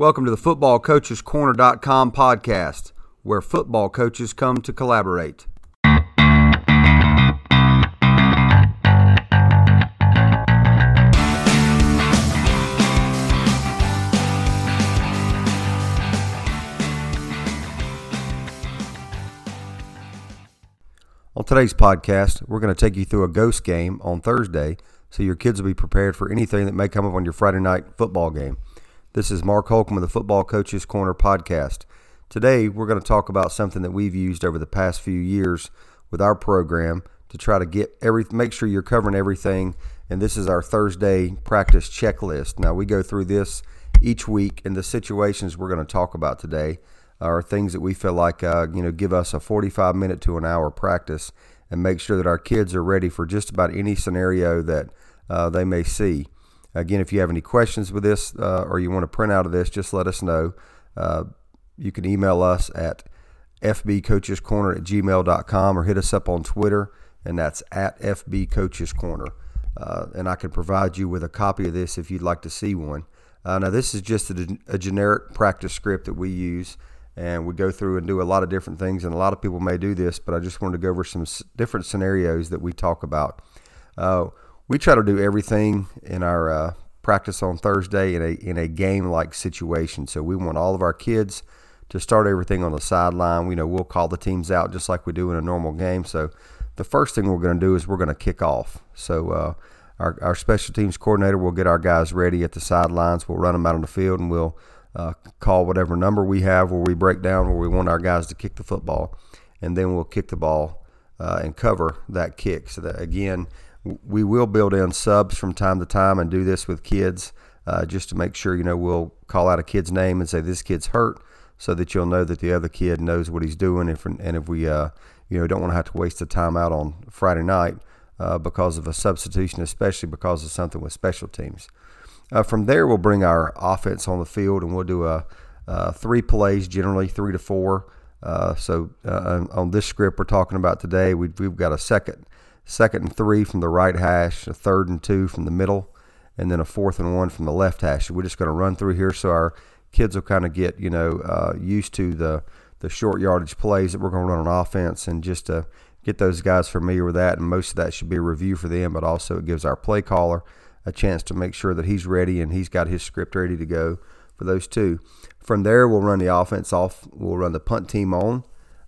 Welcome to the FootballCoachesCorner.com podcast, where football coaches come to collaborate. On today's podcast, we're going to take you through a ghost game on Thursday so your kids will be prepared for anything that may come up on your Friday night football game. This is Mark Holcomb with the Football Coaches Corner podcast. Today, we're going to talk about something that we've used over the past few years with our program to try to get every make sure you're covering everything. And this is our Thursday practice checklist. Now, we go through this each week, and the situations we're going to talk about today are things that we feel like uh, you know give us a 45 minute to an hour practice and make sure that our kids are ready for just about any scenario that uh, they may see. Again, if you have any questions with this uh, or you want to print out of this, just let us know. Uh, you can email us at fbcoachescorner at gmail.com or hit us up on Twitter, and that's at fbcoachescorner. Uh, and I can provide you with a copy of this if you'd like to see one. Uh, now, this is just a, a generic practice script that we use and we go through and do a lot of different things. And a lot of people may do this, but I just wanted to go over some different scenarios that we talk about. Uh, we try to do everything in our uh, practice on Thursday in a in a game like situation. So we want all of our kids to start everything on the sideline. We know we'll call the teams out just like we do in a normal game. So the first thing we're going to do is we're going to kick off. So uh, our, our special teams coordinator will get our guys ready at the sidelines. We'll run them out on the field and we'll uh, call whatever number we have where we break down where we want our guys to kick the football, and then we'll kick the ball uh, and cover that kick. So that again, we will build in subs from time to time and do this with kids uh, just to make sure you know we'll call out a kid's name and say this kid's hurt, so that you'll know that the other kid knows what he's doing. If and if we uh, you know don't want to have to waste the time out on Friday night uh, because of a substitution, especially because of something with special teams. Uh, from there, we'll bring our offense on the field and we'll do a, a three plays, generally three to four. Uh, so uh, on this script we're talking about today, we've, we've got a second, second and three from the right hash, a third and two from the middle, and then a fourth and one from the left hash. We're just going to run through here so our kids will kind of get you know uh, used to the the short yardage plays that we're going to run on offense, and just to get those guys familiar with that. And most of that should be a review for them, but also it gives our play caller a chance to make sure that he's ready and he's got his script ready to go for those two. From there, we'll run the offense off. We'll run the punt team on,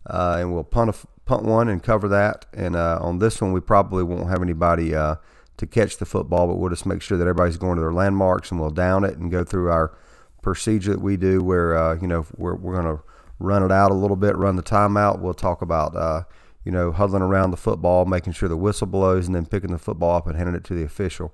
uh, and we'll punt a, punt one and cover that. And uh, on this one, we probably won't have anybody uh, to catch the football, but we'll just make sure that everybody's going to their landmarks, and we'll down it and go through our procedure that we do, where uh, you know we're we're going to run it out a little bit, run the timeout. We'll talk about uh, you know huddling around the football, making sure the whistle blows, and then picking the football up and handing it to the official.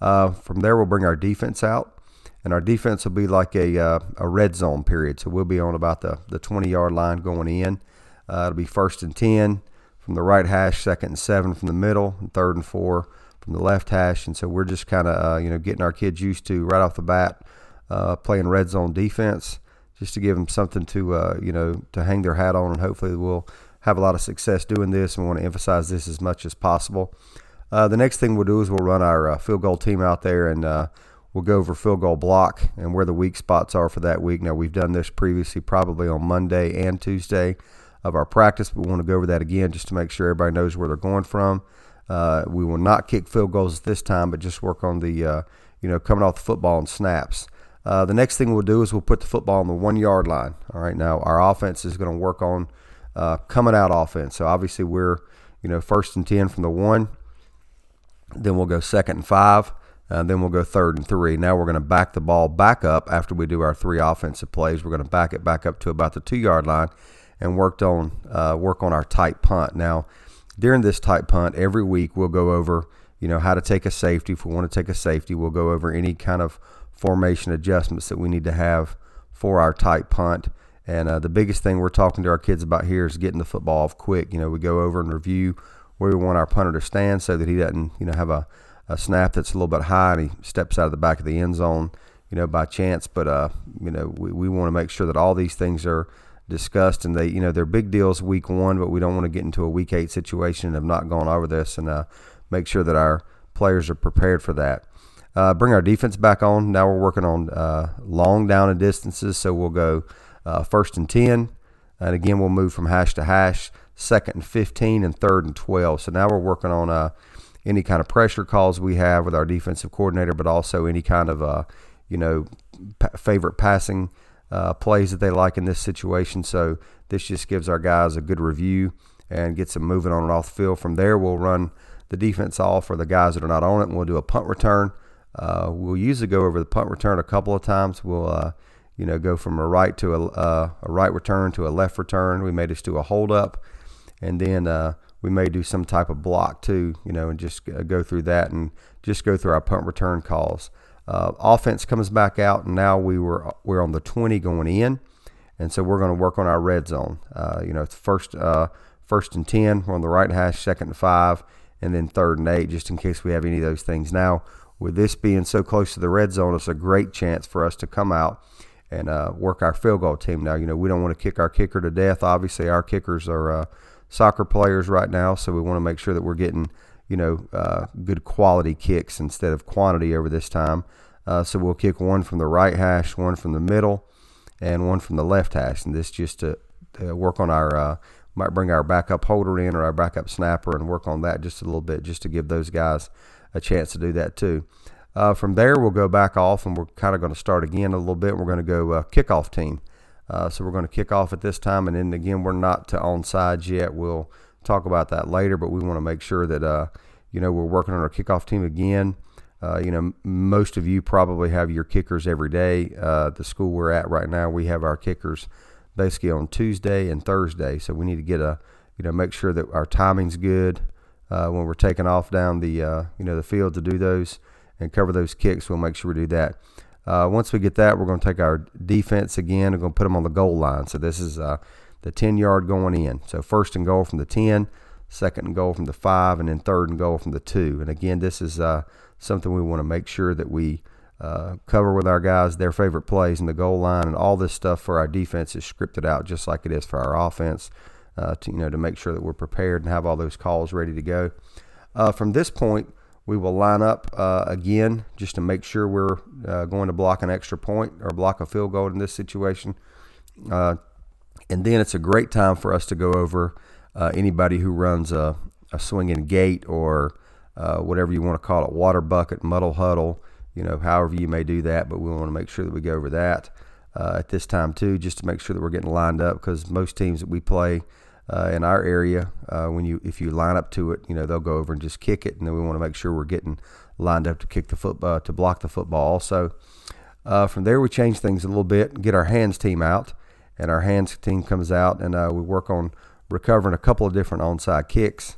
Uh, from there, we'll bring our defense out, and our defense will be like a, uh, a red zone period. So we'll be on about the, the 20 yard line going in. Uh, it'll be first and 10 from the right hash, second and seven from the middle, and third and four from the left hash. And so we're just kind of uh, you know getting our kids used to right off the bat uh, playing red zone defense, just to give them something to uh, you know to hang their hat on, and hopefully we'll have a lot of success doing this. And want to emphasize this as much as possible. Uh, the next thing we'll do is we'll run our uh, field goal team out there and we'll go over field goal block and where the weak spots are for that week. Now, we've done this previously, probably on Monday and Tuesday of our practice, we want to go over that again just to make sure everybody knows where they're going from. Uh, we will not kick field goals this time, but just work on the, uh, you know, coming off the football and snaps. Uh, the next thing we'll do is we'll put the football on the one yard line. All right, now our offense is going to work on coming out offense. So obviously we're, you know, first and 10 from the one. Then we'll go second and five. Uh, then we'll go third and three. Now we're going to back the ball back up after we do our three offensive plays. We're going to back it back up to about the two yard line and worked on uh, work on our tight punt. Now, during this tight punt, every week we'll go over you know how to take a safety. If we want to take a safety, we'll go over any kind of formation adjustments that we need to have for our tight punt. And uh, the biggest thing we're talking to our kids about here is getting the football off quick. You know, we go over and review where we want our punter to stand so that he doesn't, you know, have a, a snap that's a little bit high and he steps out of the back of the end zone, you know, by chance. But, uh, you know, we, we want to make sure that all these things are discussed and they, you know, they're big deals week one, but we don't want to get into a week eight situation and have not gone over this and uh, make sure that our players are prepared for that. uh, bring our defense back on. Now we're working on uh, long down and distances, so we'll go uh, first and 10. And again, we'll move from hash to hash, second and 15, and third and 12. So now we're working on uh, any kind of pressure calls we have with our defensive coordinator, but also any kind of, uh, you know, p- favorite passing uh, plays that they like in this situation. So this just gives our guys a good review and gets them moving on and off the field. From there, we'll run the defense off for the guys that are not on it, and we'll do a punt return. Uh, we'll usually go over the punt return a couple of times. We'll, uh, you know, go from a right to a, uh, a right return to a left return. We may just do a hold up, and then uh, we may do some type of block too, you know, and just go through that and just go through our punt return calls. Uh, offense comes back out, and now we were we're on the 20 going in, and so we're going to work on our red zone. Uh, you know, it's first first and 10, we're on the right hash, second and five, and then third and eight, just in case we have any of those things. Now with this being so close to the red zone, it's a great chance for us to come out and uh, work our field goal team. Now, you know, we don't want to kick our kicker to death. Obviously, our kickers are uh, soccer players right now, so we want to make sure that we're getting, you know, uh, good quality kicks instead of quantity over this time. Uh, so we'll kick one from the right hash, one from the middle, and one from the left hash. And this just to, to work on our, uh, might bring our backup holder in or our backup snapper and work on that just a little bit, just to give those guys a chance to do that too. Uh, from there, we'll go back off and we're kind of going to start again a little bit. We're going to go uh, kickoff team. Uh, so we're going to kick off at this time. And then again, we're not to onside yet. We'll talk about that later, but we want to make sure that, uh, you know, we're working on our kickoff team again. Uh, you know, most of you probably have your kickers every day. Uh, the school we're at right now, we have our kickers basically on Tuesday and Thursday. So we need to get a, you know, make sure that our timing's good uh, when we're taking off down the uh, you know the field to do those and cover those kicks. We'll make sure we do that. Uh, once we get that, we're going to take our defense again. We're going to put them on the goal line. So this is uh, the 10 yard going in. So first and goal from the 10, second and goal from the 5, and then third and goal from the 2. And again, this is uh, something we want to make sure that we uh, cover with our guys their favorite plays in the goal line. And all this stuff for our defense is scripted out just like it is for our offense uh, to you know to make sure that we're prepared and have all those calls ready to go. Uh, from this point, we will line up uh, again just to make sure we're uh, going to block an extra point or block a field goal in this situation. Uh, and then it's a great time for us to go over uh, anybody who runs a, a swinging gate or whatever you want to call it, water bucket, muddle huddle, you know, however you may do that. But we want to make sure that we go over that. at this time too, just to make sure that we're getting lined up because most teams that we play uh, in our area, uh, when you if you line up to it, you know they'll go over and just kick it, and then we want to make sure we're getting lined up to kick the football to block the football. Uh, from there we change things a little bit, and get our hands team out, and our hands team comes out, and uh, we work on recovering a couple of different onside kicks.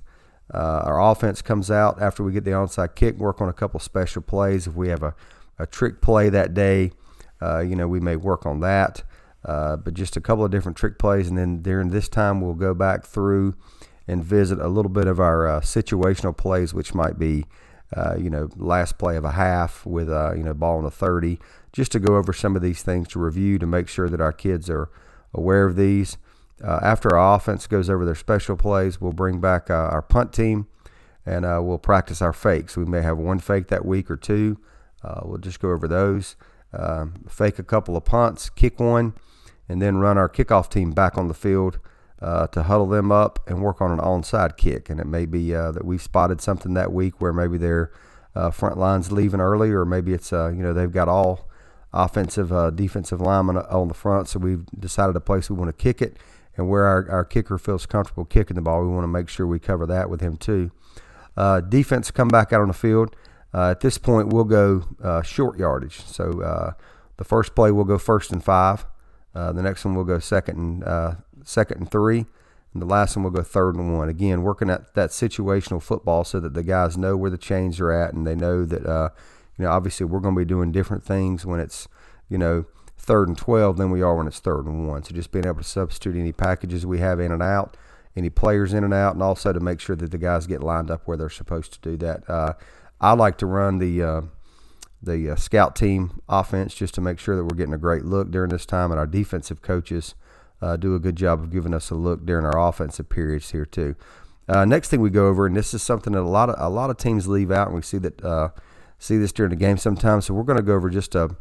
Uh, our offense comes out after we get the onside kick, work on a couple special plays. If we have a, a trick play that day, uh, you know we may work on that. Uh, but just a couple of different trick plays. And then during this time, we'll go back through and visit a little bit of our uh, situational plays, which might be, uh, you know, last play of a half with, you know, ball on the 30, just to go over some of these things to review to make sure that our kids are aware of these. Uh, after our offense goes over their special plays, we'll bring back our punt team and we'll practice our fakes. We may have one fake that week or two. we'll just go over those. Um, fake a couple of punts, kick one, and then run our kickoff team back on the field uh, to huddle them up and work on an onside kick. And it may be uh, that we've spotted something that week where maybe their uh, front line's leaving early, or maybe it's uh, you know they've got all offensive, uh, defensive linemen on the front, so we've decided a place we want to kick it. And where our, our kicker feels comfortable kicking the ball, we want to make sure we cover that with him too. Uh, defense come back out on the field. at this point, we'll go short yardage. So the first play, we'll go first and five. Uh, the next one we'll go second and uh, second and three, and the last one will go third and one. Again, working at that situational football so that the guys know where the chains are at, and they know that uh, you know obviously we're going to be doing different things when it's you know third and twelve than we are when it's third and one. So just being able to substitute any packages we have in and out, any players in and out, and also to make sure that the guys get lined up where they're supposed to do that. Uh, I like to run the uh, the uh, scout team offense just to make sure that we're getting a great look during this time, and our defensive coaches uh, do a good job of giving us a look during our offensive periods here too. Uh, next thing we go over, and this is something that a lot of a lot of teams leave out, and we see that uh, see this during the game sometimes. So we're going to go over just a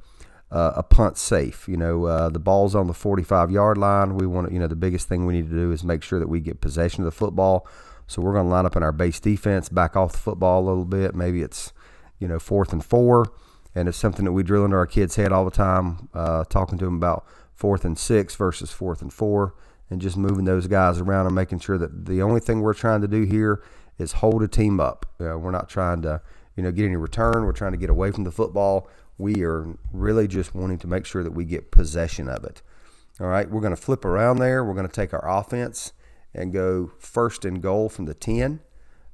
uh, a punt safe. You know, uh, the ball's on the 45 yard line. We want to, you know, the biggest thing we need to do is make sure that we get possession of the football. So we're going to line up in our base defense, back off the football a little bit. Maybe it's, you know, fourth and four. And it's something that we drill into our kids' head all the time, uh, talking to them about fourth and six versus fourth and four, and just moving those guys around and making sure that the only thing we're trying to do here is hold a team up. we're not trying to, you know, get any return. We're trying to get away from the football. We are really just wanting to make sure that we get possession of it. All right, we're going to flip around there. We're going to take our offense and go first and goal from the 10.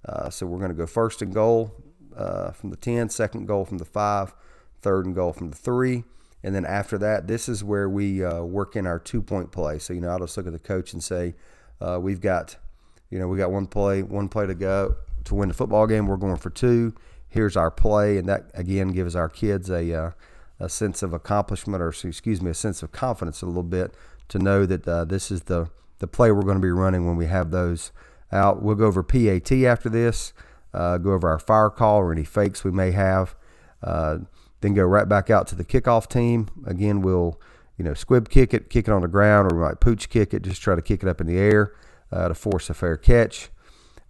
Uh, so we're going to go first and goal uh, from the 10, second goal from the 5, third and goal from the 3. And then after that, this is where we uh, work in our two point play. So, you know, I'll just look at the coach and say, uh, we've got, you know, we got one play, one play to go to win the football game. We're going for two here's our play, and that again gives our kids a uh, a sense of accomplishment, or excuse me, a sense of confidence a little bit to know that uh, this is the the play we're going to be running when we have those out. We'll go over PAT after this, uh, go over our fire call or any fakes we may have, uh, then go right back out to the kickoff team. Again, we'll you know squib kick it, kick it on the ground, or we might pooch kick it, just try to kick it up in the air uh, to force a fair catch.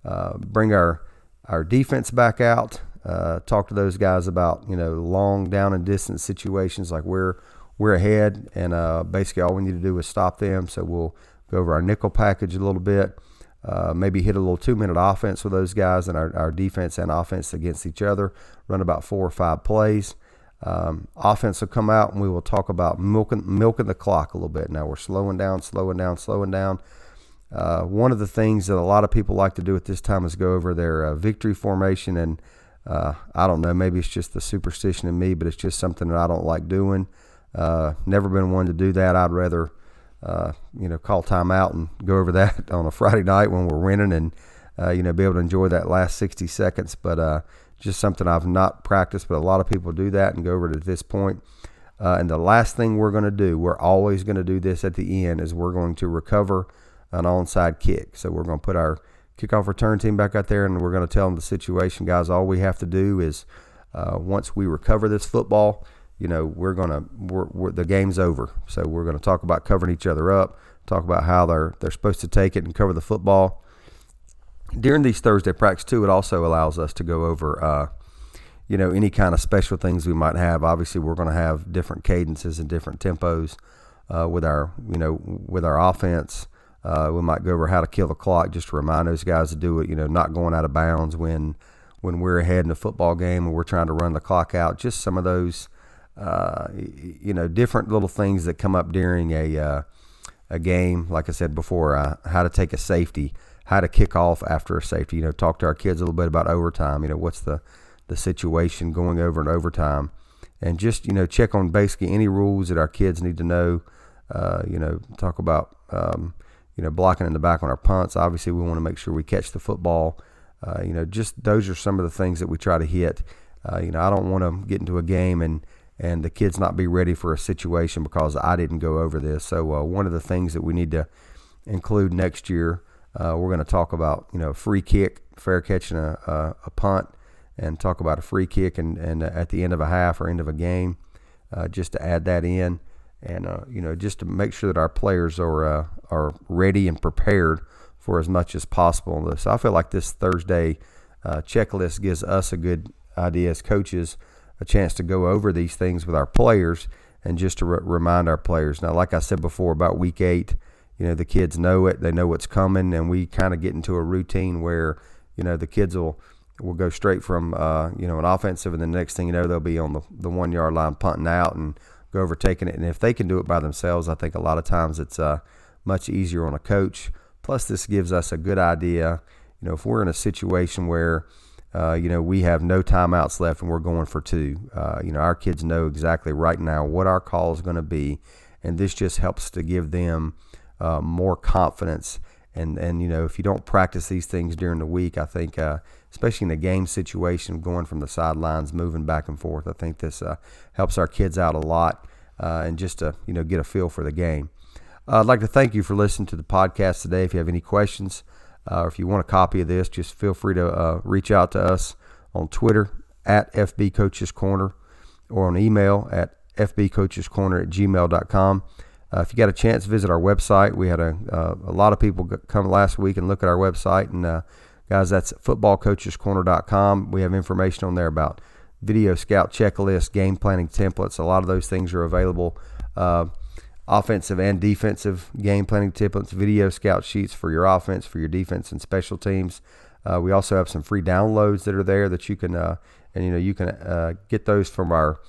Uh, bring our our defense back out uh, talk to those guys about you know long down and distance situations like we're we're ahead and uh, basically all we need to do is stop them. So we'll go over our nickel package a little bit, uh, maybe hit a little two minute offense with those guys and our, our defense and offense against each other. Run about four or five plays. Um, offense will come out and we will talk about milking milking the clock a little bit. Now we're slowing down, slowing down, slowing down. Uh, one of the things that a lot of people like to do at this time is go over their uh, victory formation and uh, I don't know. Maybe it's just the superstition in me, but it's just something that I don't like doing. Uh, never been one to do that. I'd rather, uh, you know, call time out and go over that on a Friday night when we're winning, and uh, you know, be able to enjoy that last 60 seconds. But uh, just something I've not practiced, but a lot of people do that and go over it at this point. Uh, and the last thing we're going to do, we're always going to do this at the end, is we're going to recover an onside kick. So we're going to put our kickoff return team back out there, and we're going to tell them the situation, guys. All we have to do is uh, once we recover this football, you know, we're going to the game's over. So we're going to talk about covering each other up, talk about how they're they're supposed to take it and cover the football. During these Thursday practice too, it also allows us to go over. Uh, you know any kind of special things we might have. Obviously, we're going to have different cadences and different tempos uh, with our you know with our offense. Uh, we might go over how to kill the clock just to remind those guys to do it. You know, not going out of bounds when when we're ahead in a football game and we're trying to run the clock out. Just some of those, uh, you know, different little things that come up during a uh, a game. Like I said before, uh, how to take a safety, how to kick off after a safety. You know, talk to our kids a little bit about overtime. You know, what's the the situation going over in overtime, and just you know check on basically any rules that our kids need to know. Uh, you know, talk about. Um, you know, blocking in the back on our punts. Obviously, we want to make sure we catch the football. Uh, you know, just those are some of the things that we try to hit. Uh, you know, I don't want to get into a game and and the kids not be ready for a situation because I didn't go over this. So uh, one of the things that we need to include next year, uh, we're going to talk about you know free kick, fair catching a, a, a, punt, and talk about a free kick and and at the end of a half or end of a game, uh, just to add that in and uh, you know just to make sure that our players are uh, are ready and prepared for as much as possible. This I feel like this Thursday uh, checklist gives us a good idea as coaches a chance to go over these things with our players and just to re- remind our players. Now, like I said before about week eight, you know the kids know it, they know what's coming, and we kind of get into a routine where you know the kids will will go straight from uh, you know an offensive, and the next thing you know they'll be on the, the one yard line punting out and go overtaking it. And if they can do it by themselves, I think a lot of times it's uh, much easier on a coach. Plus, this gives us a good idea. You know, if we're in a situation where uh, you know, we have no timeouts left and we're going for two. Uh, you know, our kids know exactly right now what our call is going to be, and this just helps to give them uh, more confidence. And and you know, if you don't practice these things during the week, I think uh, especially in a game situation, going from the sidelines, moving back and forth. I think this uh, helps our kids out a lot, uh, and just to you know get a feel for the game. Uh, I'd like to thank you for listening to the podcast today. If you have any questions, uh, or if you want a copy of this, just feel free to uh, reach out to us on Twitter at FB Coaches Corner or on email at fbcoachescorner at gmail.com. Uh, if you got a chance, visit our website. We had a, uh, a lot of people come last week and look at our website. And uh, guys, that's footballcoachescorner.com. We have information on there about video scout checklist, game planning templates. A lot of those things are available. Uh, offensive and defensive game planning templates, video scout sheets for your offense, for your defense, and special teams. Uh, we also have some free downloads that are there that you can, uh, and you know, you can get those from our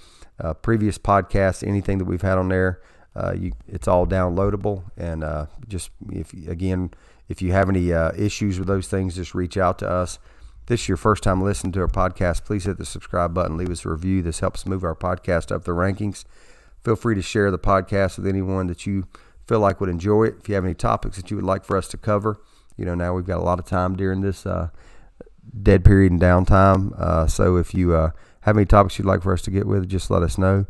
previous podcasts. Anything that we've had on there, uh, you, it's all downloadable. And uh, just if again, if you have any issues with those things, just reach out to us. If this is your first time listening to our podcast, please hit the subscribe button, leave us a review. This helps move our podcast up the rankings. Feel free to share the podcast with anyone that you feel like would enjoy it. If you have any topics that you would like for us to cover, you know, now we've got a lot of time during this uh, dead period and downtime. Uh, so if you uh, have any topics you'd like for us to get with, just let us know.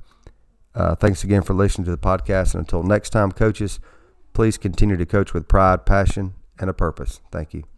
Uh, thanks again for listening to the podcast. And until next time, coaches, please continue to coach with pride, passion, and a purpose. Thank you.